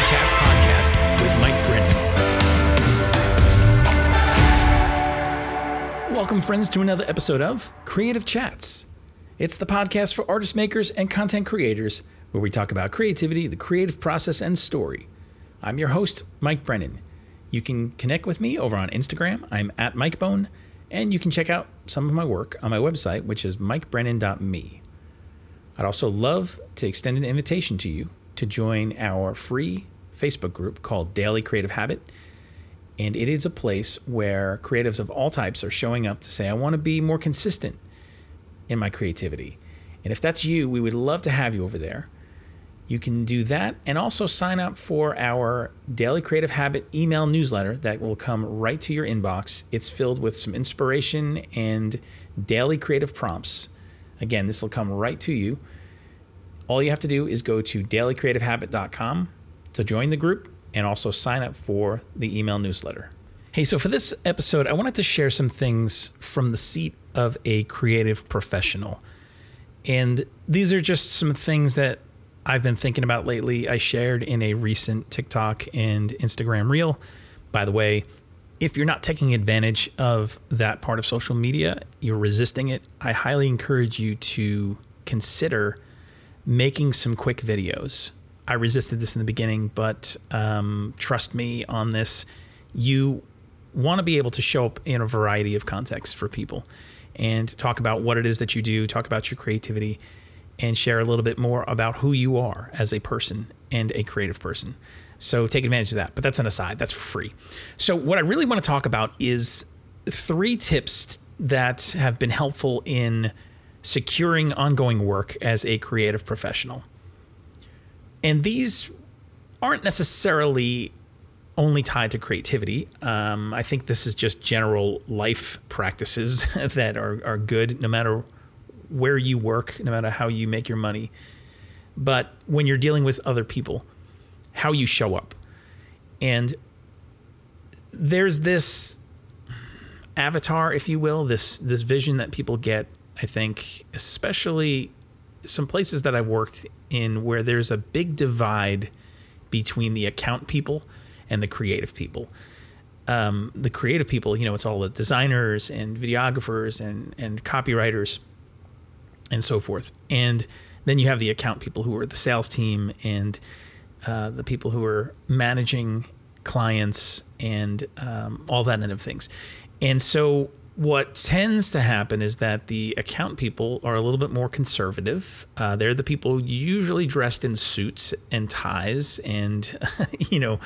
Podcast with Mike Brennan. Welcome, friends, to another episode of Creative Chats. It's the podcast for artist makers and content creators where we talk about creativity, the creative process, and story. I'm your host, Mike Brennan. You can connect with me over on Instagram. I'm at MikeBone, and you can check out some of my work on my website, which is mikebrennan.me. I'd also love to extend an invitation to you to join our free Facebook group called Daily Creative Habit. And it is a place where creatives of all types are showing up to say, I want to be more consistent in my creativity. And if that's you, we would love to have you over there. You can do that and also sign up for our Daily Creative Habit email newsletter that will come right to your inbox. It's filled with some inspiration and daily creative prompts. Again, this will come right to you. All you have to do is go to dailycreativehabit.com to join the group and also sign up for the email newsletter. Hey, so for this episode, I wanted to share some things from the seat of a creative professional. And these are just some things that I've been thinking about lately. I shared in a recent TikTok and Instagram reel. By the way, if you're not taking advantage of that part of social media, you're resisting it, I highly encourage you to consider making some quick videos. I resisted this in the beginning, but um, trust me on this. You want to be able to show up in a variety of contexts for people and talk about what it is that you do, talk about your creativity, and share a little bit more about who you are as a person and a creative person. So take advantage of that. But that's an aside, that's for free. So, what I really want to talk about is three tips that have been helpful in securing ongoing work as a creative professional. And these aren't necessarily only tied to creativity. Um, I think this is just general life practices that are, are good no matter where you work, no matter how you make your money. But when you're dealing with other people, how you show up. And there's this avatar, if you will, this this vision that people get, I think, especially some places that I've worked in where there's a big divide between the account people and the creative people. Um, the creative people, you know, it's all the designers and videographers and and copywriters and so forth. And then you have the account people who are the sales team and uh, the people who are managing clients and um, all that end of things. And so what tends to happen is that the account people are a little bit more conservative. Uh, they're the people usually dressed in suits and ties and, you know,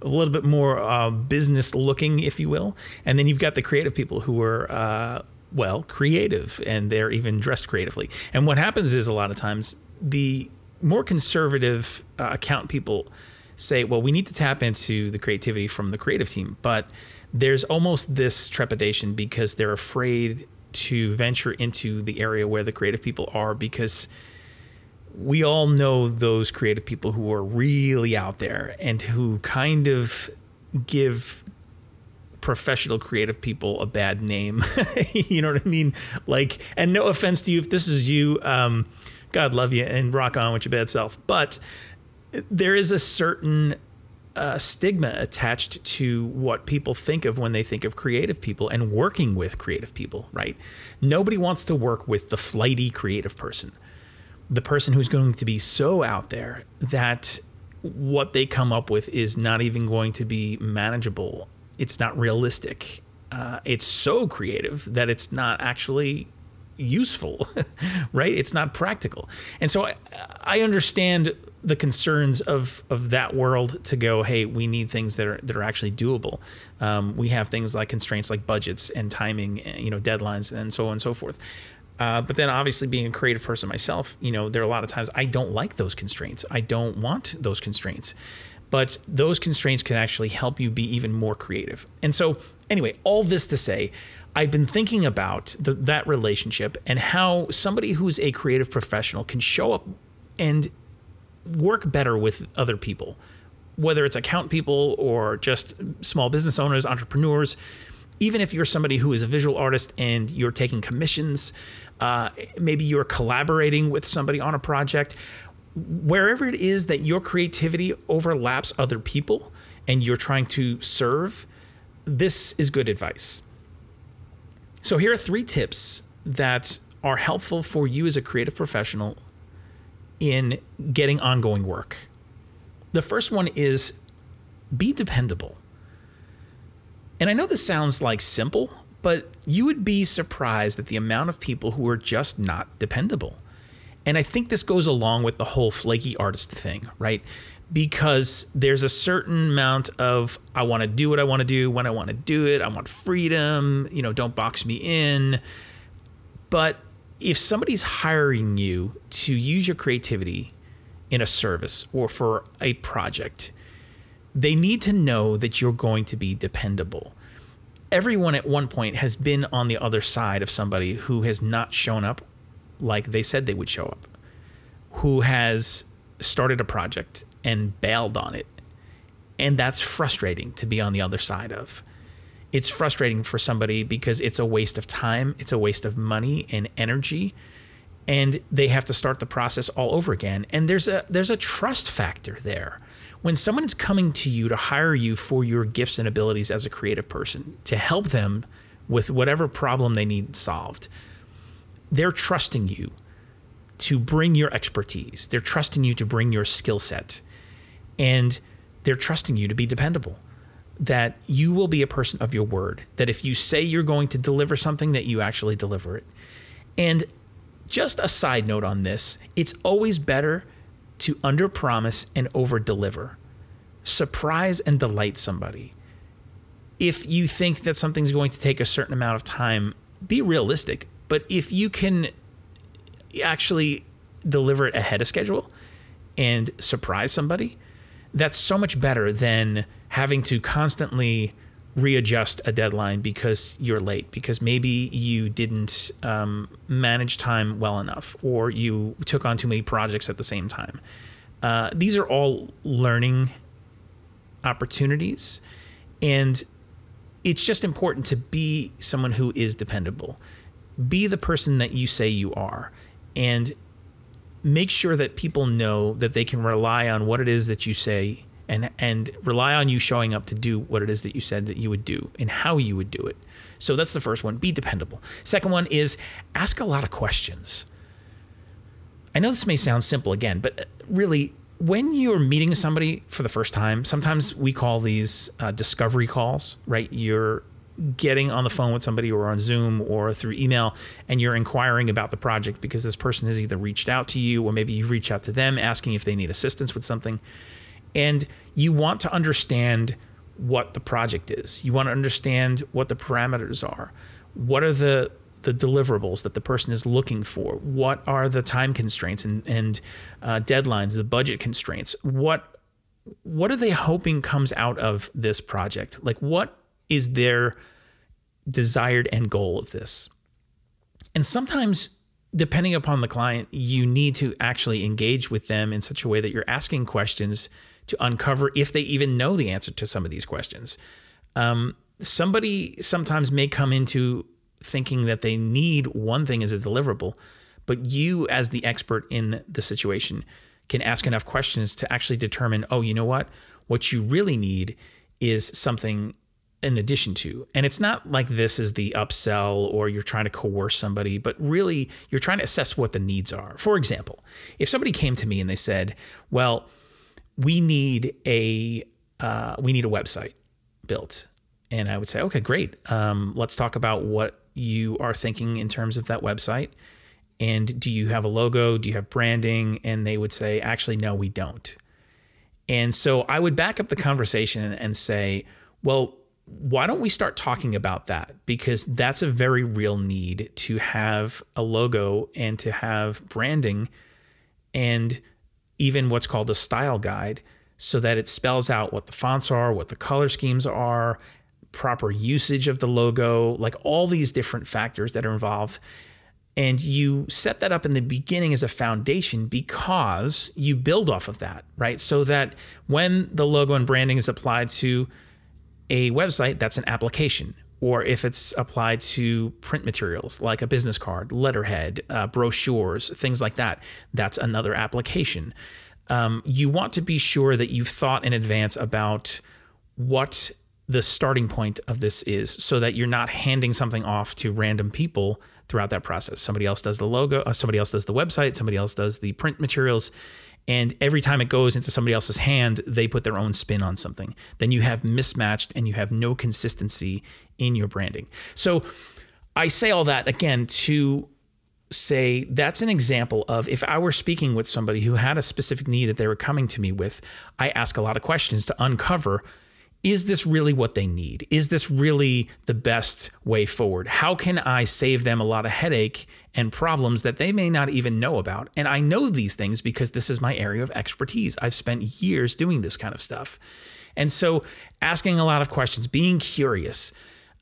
a little bit more uh, business looking, if you will. And then you've got the creative people who are, uh, well, creative and they're even dressed creatively. And what happens is a lot of times the more conservative uh, account people say, well, we need to tap into the creativity from the creative team. But there's almost this trepidation because they're afraid to venture into the area where the creative people are because we all know those creative people who are really out there and who kind of give professional creative people a bad name. you know what I mean? Like, and no offense to you if this is you. Um, God love you and rock on with your bad self. But there is a certain uh, stigma attached to what people think of when they think of creative people and working with creative people, right? Nobody wants to work with the flighty creative person, the person who's going to be so out there that what they come up with is not even going to be manageable. It's not realistic. Uh, it's so creative that it's not actually useful, right? It's not practical. And so I, I understand the concerns of of that world to go, hey, we need things that are that are actually doable. Um, we have things like constraints like budgets and timing, eh, you know, deadlines, and so on and so forth. Uh, but then, obviously, being a creative person myself, you know, there are a lot of times I don't like those constraints. I don't want those constraints. But those constraints can actually help you be even more creative. And so, anyway, all this to say, I've been thinking about the, that relationship and how somebody who's a creative professional can show up and work better with other people, whether it's account people or just small business owners, entrepreneurs. Even if you're somebody who is a visual artist and you're taking commissions, uh, maybe you're collaborating with somebody on a project. wherever it is that your creativity overlaps other people and you're trying to serve, this is good advice. So, here are three tips that are helpful for you as a creative professional in getting ongoing work. The first one is be dependable. And I know this sounds like simple, but you would be surprised at the amount of people who are just not dependable. And I think this goes along with the whole flaky artist thing, right? Because there's a certain amount of I want to do what I want to do when I want to do it. I want freedom, you know, don't box me in. But if somebody's hiring you to use your creativity in a service or for a project, they need to know that you're going to be dependable. Everyone at one point has been on the other side of somebody who has not shown up like they said they would show up, who has started a project and bailed on it. And that's frustrating to be on the other side of. It's frustrating for somebody because it's a waste of time, it's a waste of money and energy, and they have to start the process all over again. And there's a there's a trust factor there. When someone is coming to you to hire you for your gifts and abilities as a creative person to help them with whatever problem they need solved, they're trusting you to bring your expertise. They're trusting you to bring your skill set. And they're trusting you to be dependable. That you will be a person of your word. That if you say you're going to deliver something, that you actually deliver it. And just a side note on this it's always better to under promise and over deliver. Surprise and delight somebody. If you think that something's going to take a certain amount of time, be realistic but if you can actually deliver it ahead of schedule and surprise somebody, that's so much better than having to constantly readjust a deadline because you're late, because maybe you didn't um, manage time well enough or you took on too many projects at the same time. Uh, these are all learning opportunities. And it's just important to be someone who is dependable be the person that you say you are and make sure that people know that they can rely on what it is that you say and and rely on you showing up to do what it is that you said that you would do and how you would do it. So that's the first one, be dependable. Second one is ask a lot of questions. I know this may sound simple again, but really when you're meeting somebody for the first time, sometimes we call these uh, discovery calls, right? You're getting on the phone with somebody or on Zoom or through email and you're inquiring about the project because this person has either reached out to you or maybe you've reached out to them asking if they need assistance with something. And you want to understand what the project is. You want to understand what the parameters are. What are the the deliverables that the person is looking for? What are the time constraints and, and uh, deadlines, the budget constraints? What what are they hoping comes out of this project? Like what is their desired end goal of this. And sometimes, depending upon the client, you need to actually engage with them in such a way that you're asking questions to uncover if they even know the answer to some of these questions. Um, somebody sometimes may come into thinking that they need one thing as a deliverable, but you, as the expert in the situation, can ask enough questions to actually determine oh, you know what? What you really need is something in addition to. And it's not like this is the upsell or you're trying to coerce somebody, but really you're trying to assess what the needs are. For example, if somebody came to me and they said, "Well, we need a uh, we need a website built," and I would say, "Okay, great. Um, let's talk about what you are thinking in terms of that website." And do you have a logo? Do you have branding? And they would say, actually, no, we don't. And so I would back up the conversation and say, well, why don't we start talking about that? Because that's a very real need to have a logo and to have branding and even what's called a style guide so that it spells out what the fonts are, what the color schemes are, proper usage of the logo, like all these different factors that are involved. And you set that up in the beginning as a foundation because you build off of that, right? So that when the logo and branding is applied to a website, that's an application. Or if it's applied to print materials like a business card, letterhead, uh, brochures, things like that, that's another application. Um, you want to be sure that you've thought in advance about what the starting point of this is so that you're not handing something off to random people throughout that process. Somebody else does the logo, uh, somebody else does the website, somebody else does the print materials. And every time it goes into somebody else's hand, they put their own spin on something. Then you have mismatched and you have no consistency in your branding. So I say all that again to say that's an example of if I were speaking with somebody who had a specific need that they were coming to me with, I ask a lot of questions to uncover is this really what they need? Is this really the best way forward? How can I save them a lot of headache and problems that they may not even know about? And I know these things because this is my area of expertise. I've spent years doing this kind of stuff. And so, asking a lot of questions, being curious,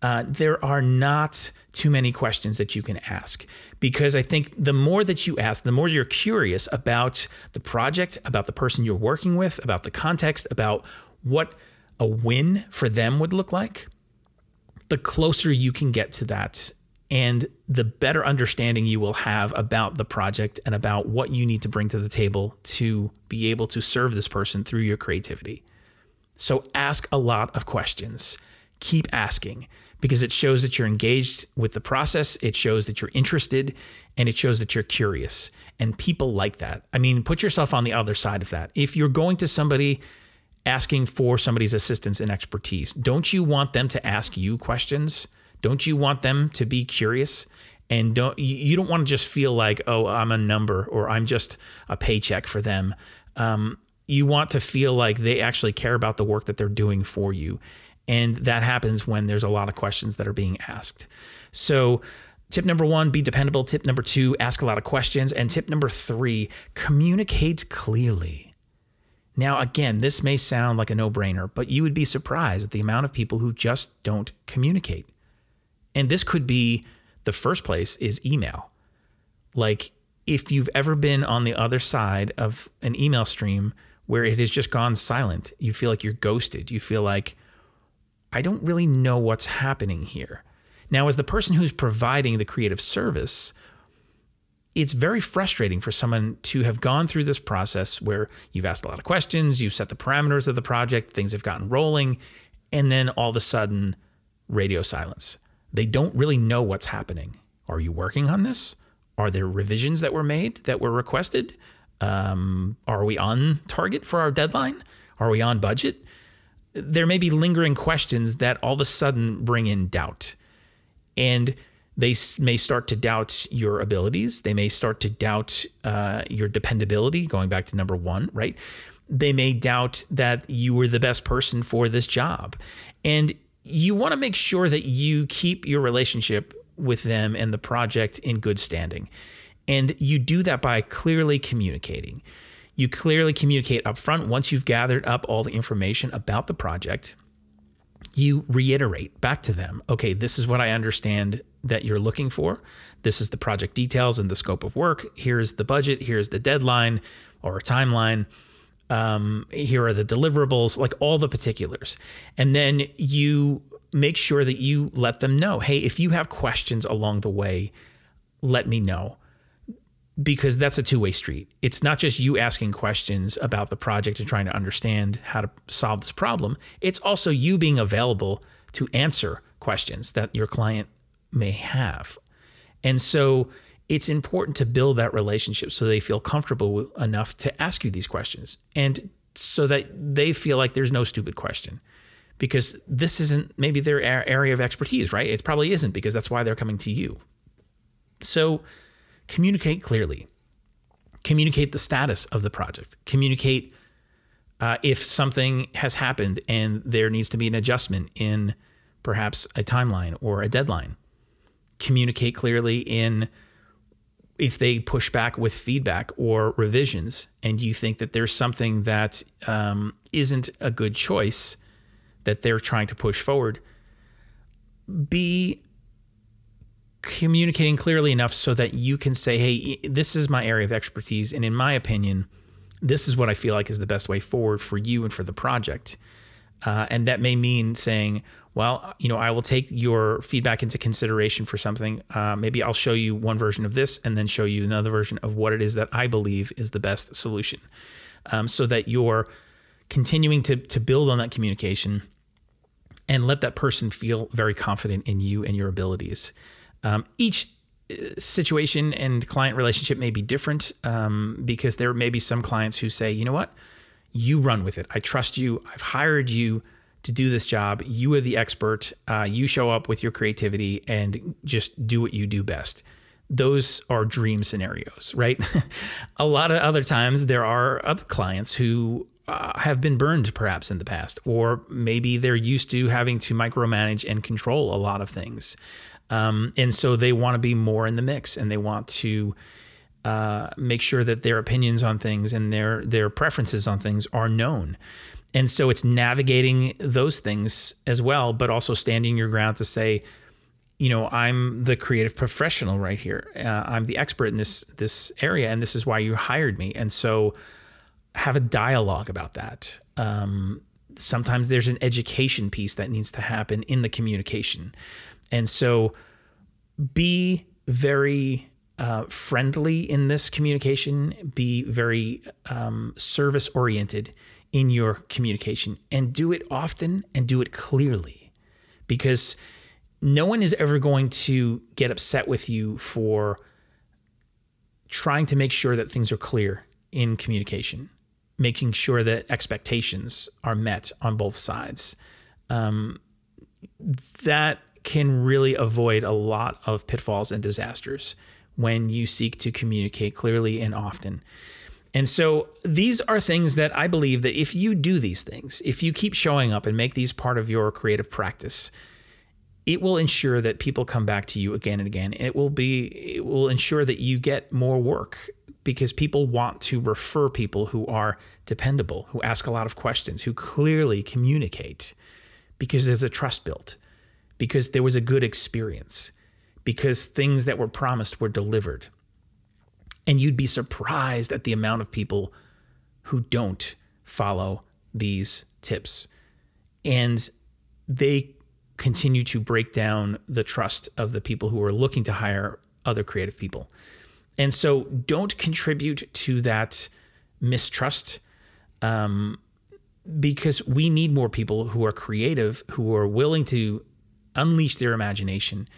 uh, there are not too many questions that you can ask because I think the more that you ask, the more you're curious about the project, about the person you're working with, about the context, about what a win for them would look like, the closer you can get to that and the better understanding you will have about the project and about what you need to bring to the table to be able to serve this person through your creativity. So ask a lot of questions. Keep asking because it shows that you're engaged with the process, it shows that you're interested, and it shows that you're curious. And people like that. I mean, put yourself on the other side of that. If you're going to somebody asking for somebody's assistance and expertise, don't you want them to ask you questions? Don't you want them to be curious? And don't you don't want to just feel like, oh, I'm a number or I'm just a paycheck for them. Um, you want to feel like they actually care about the work that they're doing for you. And that happens when there's a lot of questions that are being asked. So, tip number one, be dependable. Tip number two, ask a lot of questions. And tip number three, communicate clearly. Now, again, this may sound like a no brainer, but you would be surprised at the amount of people who just don't communicate. And this could be the first place is email. Like, if you've ever been on the other side of an email stream where it has just gone silent, you feel like you're ghosted. You feel like, I don't really know what's happening here. Now, as the person who's providing the creative service, it's very frustrating for someone to have gone through this process where you've asked a lot of questions, you've set the parameters of the project, things have gotten rolling, and then all of a sudden, radio silence. They don't really know what's happening. Are you working on this? Are there revisions that were made that were requested? Um, are we on target for our deadline? Are we on budget? there may be lingering questions that all of a sudden bring in doubt. And they may start to doubt your abilities. They may start to doubt uh, your dependability, going back to number one, right? They may doubt that you were the best person for this job. And you want to make sure that you keep your relationship with them and the project in good standing. And you do that by clearly communicating. You clearly communicate upfront once you've gathered up all the information about the project. You reiterate back to them, okay, this is what I understand that you're looking for. This is the project details and the scope of work. Here's the budget. Here's the deadline or timeline. Um, here are the deliverables, like all the particulars. And then you make sure that you let them know hey, if you have questions along the way, let me know because that's a two-way street. It's not just you asking questions about the project and trying to understand how to solve this problem. It's also you being available to answer questions that your client may have. And so it's important to build that relationship so they feel comfortable enough to ask you these questions and so that they feel like there's no stupid question because this isn't maybe their area of expertise, right? It probably isn't because that's why they're coming to you. So communicate clearly, communicate the status of the project, communicate uh, if something has happened and there needs to be an adjustment in perhaps a timeline or a deadline. Communicate clearly in if they push back with feedback or revisions and you think that there's something that um, not a good choice that they're trying to push forward, be communicating clearly enough so that you can say, hey, this is my area of expertise. And in my opinion, this is what I feel like is the best way forward for you and for the project. Uh, and that may mean saying, well, you know, I will take your feedback into consideration for something. Uh, maybe I'll show you one version of this and then show you another version of what it is that I believe is the best solution um, so that you're continuing to, to build on that communication and let that person feel very confident in you and your abilities. Um, each uh, situation and client relationship may be different um, because there may be some clients who say, you know what, you run with it. I trust you. I've hired you to do this job. You are the expert. Uh, you show up with your creativity and just do what you do best. Those are dream scenarios, right? a lot of other times, there are other clients who uh, have been burned perhaps in the past, or maybe they're used to having to micromanage and control a lot of things. Um, and so they want to be more in the mix and they want to uh, make sure that their opinions on things and their their preferences on things are known. And so it's navigating those things as well, but also standing your ground to say, you know, I'm the creative professional right here. Uh, I'm the expert in this this area, and this is why you hired me. And so have a dialogue about that. Um, sometimes there's an education piece that needs to happen in the communication. And so be very uh, friendly in this communication, be very um, service oriented in your communication, and do it often and do it clearly because no one is ever going to get upset with you for trying to make sure that things are clear in communication making sure that expectations are met on both sides. Um, that can really avoid a lot of pitfalls and disasters when you seek to communicate clearly and often. And so these are things that I believe that if you do these things, if you keep showing up and make these part of your creative practice, it will ensure that people come back to you again and again. It will be it will ensure that you get more work because people want to refer people who are dependable, who ask a lot of questions, who clearly communicate because there's a trust built, because there was a good experience, because things that were promised were delivered. And you'd be surprised at the amount of people who don't follow these tips. And they continue to break down the trust of the people who are looking to hire other creative people. And so don't contribute to that mistrust um, because we need more people who are creative, who are willing to unleash their imagination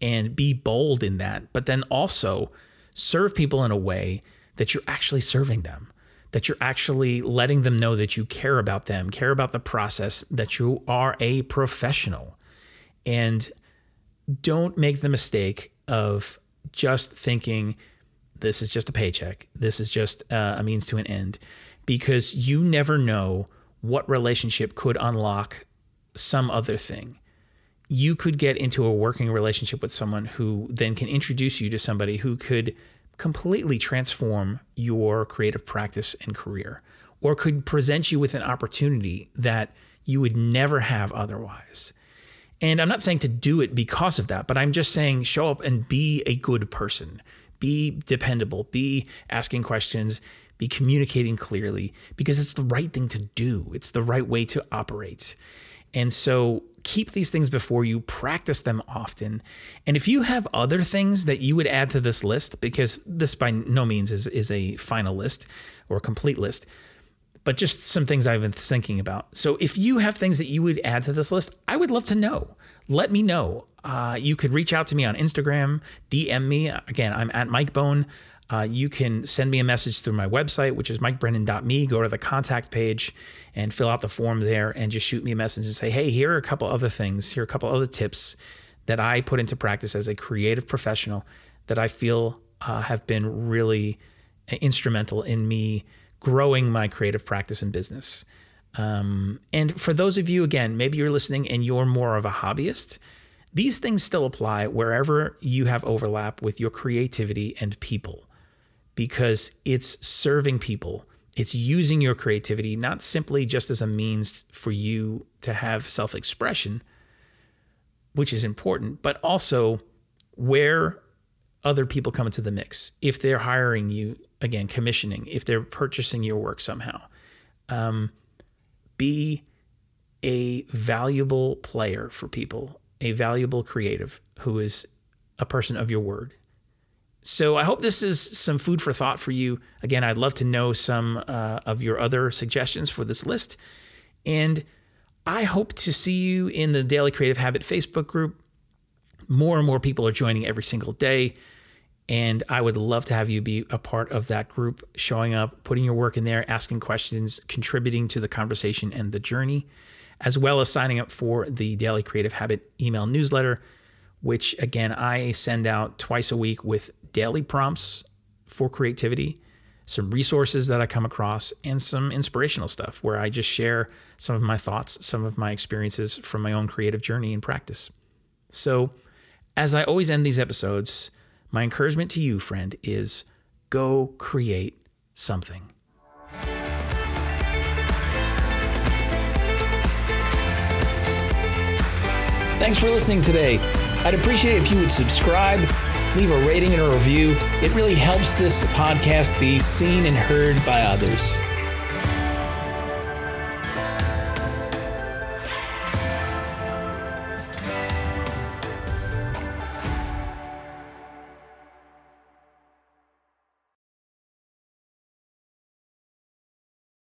and be bold in that, but then also serve people in a way that you're actually serving them, that you're actually letting them know that you care about them, care about the process, that you are a professional. And don't make the mistake of just thinking, this is just a paycheck. This is just uh, a means to an end because you never know what relationship could unlock some other thing. You could get into a working relationship with someone who then can introduce you to somebody who could completely transform your creative practice and career, or could present you with an opportunity that you would never have otherwise. And I'm not saying to do it because of that, but I'm just saying show up and be a good person be dependable, be asking questions, be communicating clearly because it's the right thing to do. It's the right way to operate. And so keep these things before you, practice them often. And if you have other things that you would add to this list, because this by no means is, is a final list or a complete list, but just some things I've been thinking about. So if you have things that you would add to this list, I would love to know let me know. Uh, you could reach out to me on Instagram, DM me. Again, I'm at Mike Bone. Uh, you can send me a message through my website, which is mikebrennan.me. Go to the contact page and fill out the form there and just shoot me a message and say, hey, here are a couple other things. Here are a couple other tips that I put into practice as a creative professional that I feel uh, have been really instrumental in me growing my creative practice and business. Um, and for those of you, again, maybe you're listening and you're more of a hobbyist, these things still apply wherever you have overlap with your creativity and people because it's serving people. It's using your creativity not simply just as a means for you to have self expression, which is important, but also where other people come into the mix. If they're hiring you, again, commissioning, if they're purchasing your work somehow. Um, be a valuable player for people, a valuable creative who is a person of your word. So I hope this is some food for thought for you. Again, I'd love to know some uh, of your other suggestions for this list. And I hope to see you in the Daily Creative Habit Facebook group. More and more people are joining every single day. And I would love to have you be a part of that group, showing up, putting your work in there, asking questions, contributing to the conversation and the journey, as well as signing up for the Daily Creative Habit email newsletter, which again, I send out twice a week with daily prompts for creativity, some resources that I come across, and some inspirational stuff where I just share some of my thoughts, some of my experiences from my own creative journey and practice. So, as I always end these episodes, my encouragement to you, friend, is go create something. Thanks for listening today. I'd appreciate if you would subscribe, leave a rating and a review. It really helps this podcast be seen and heard by others.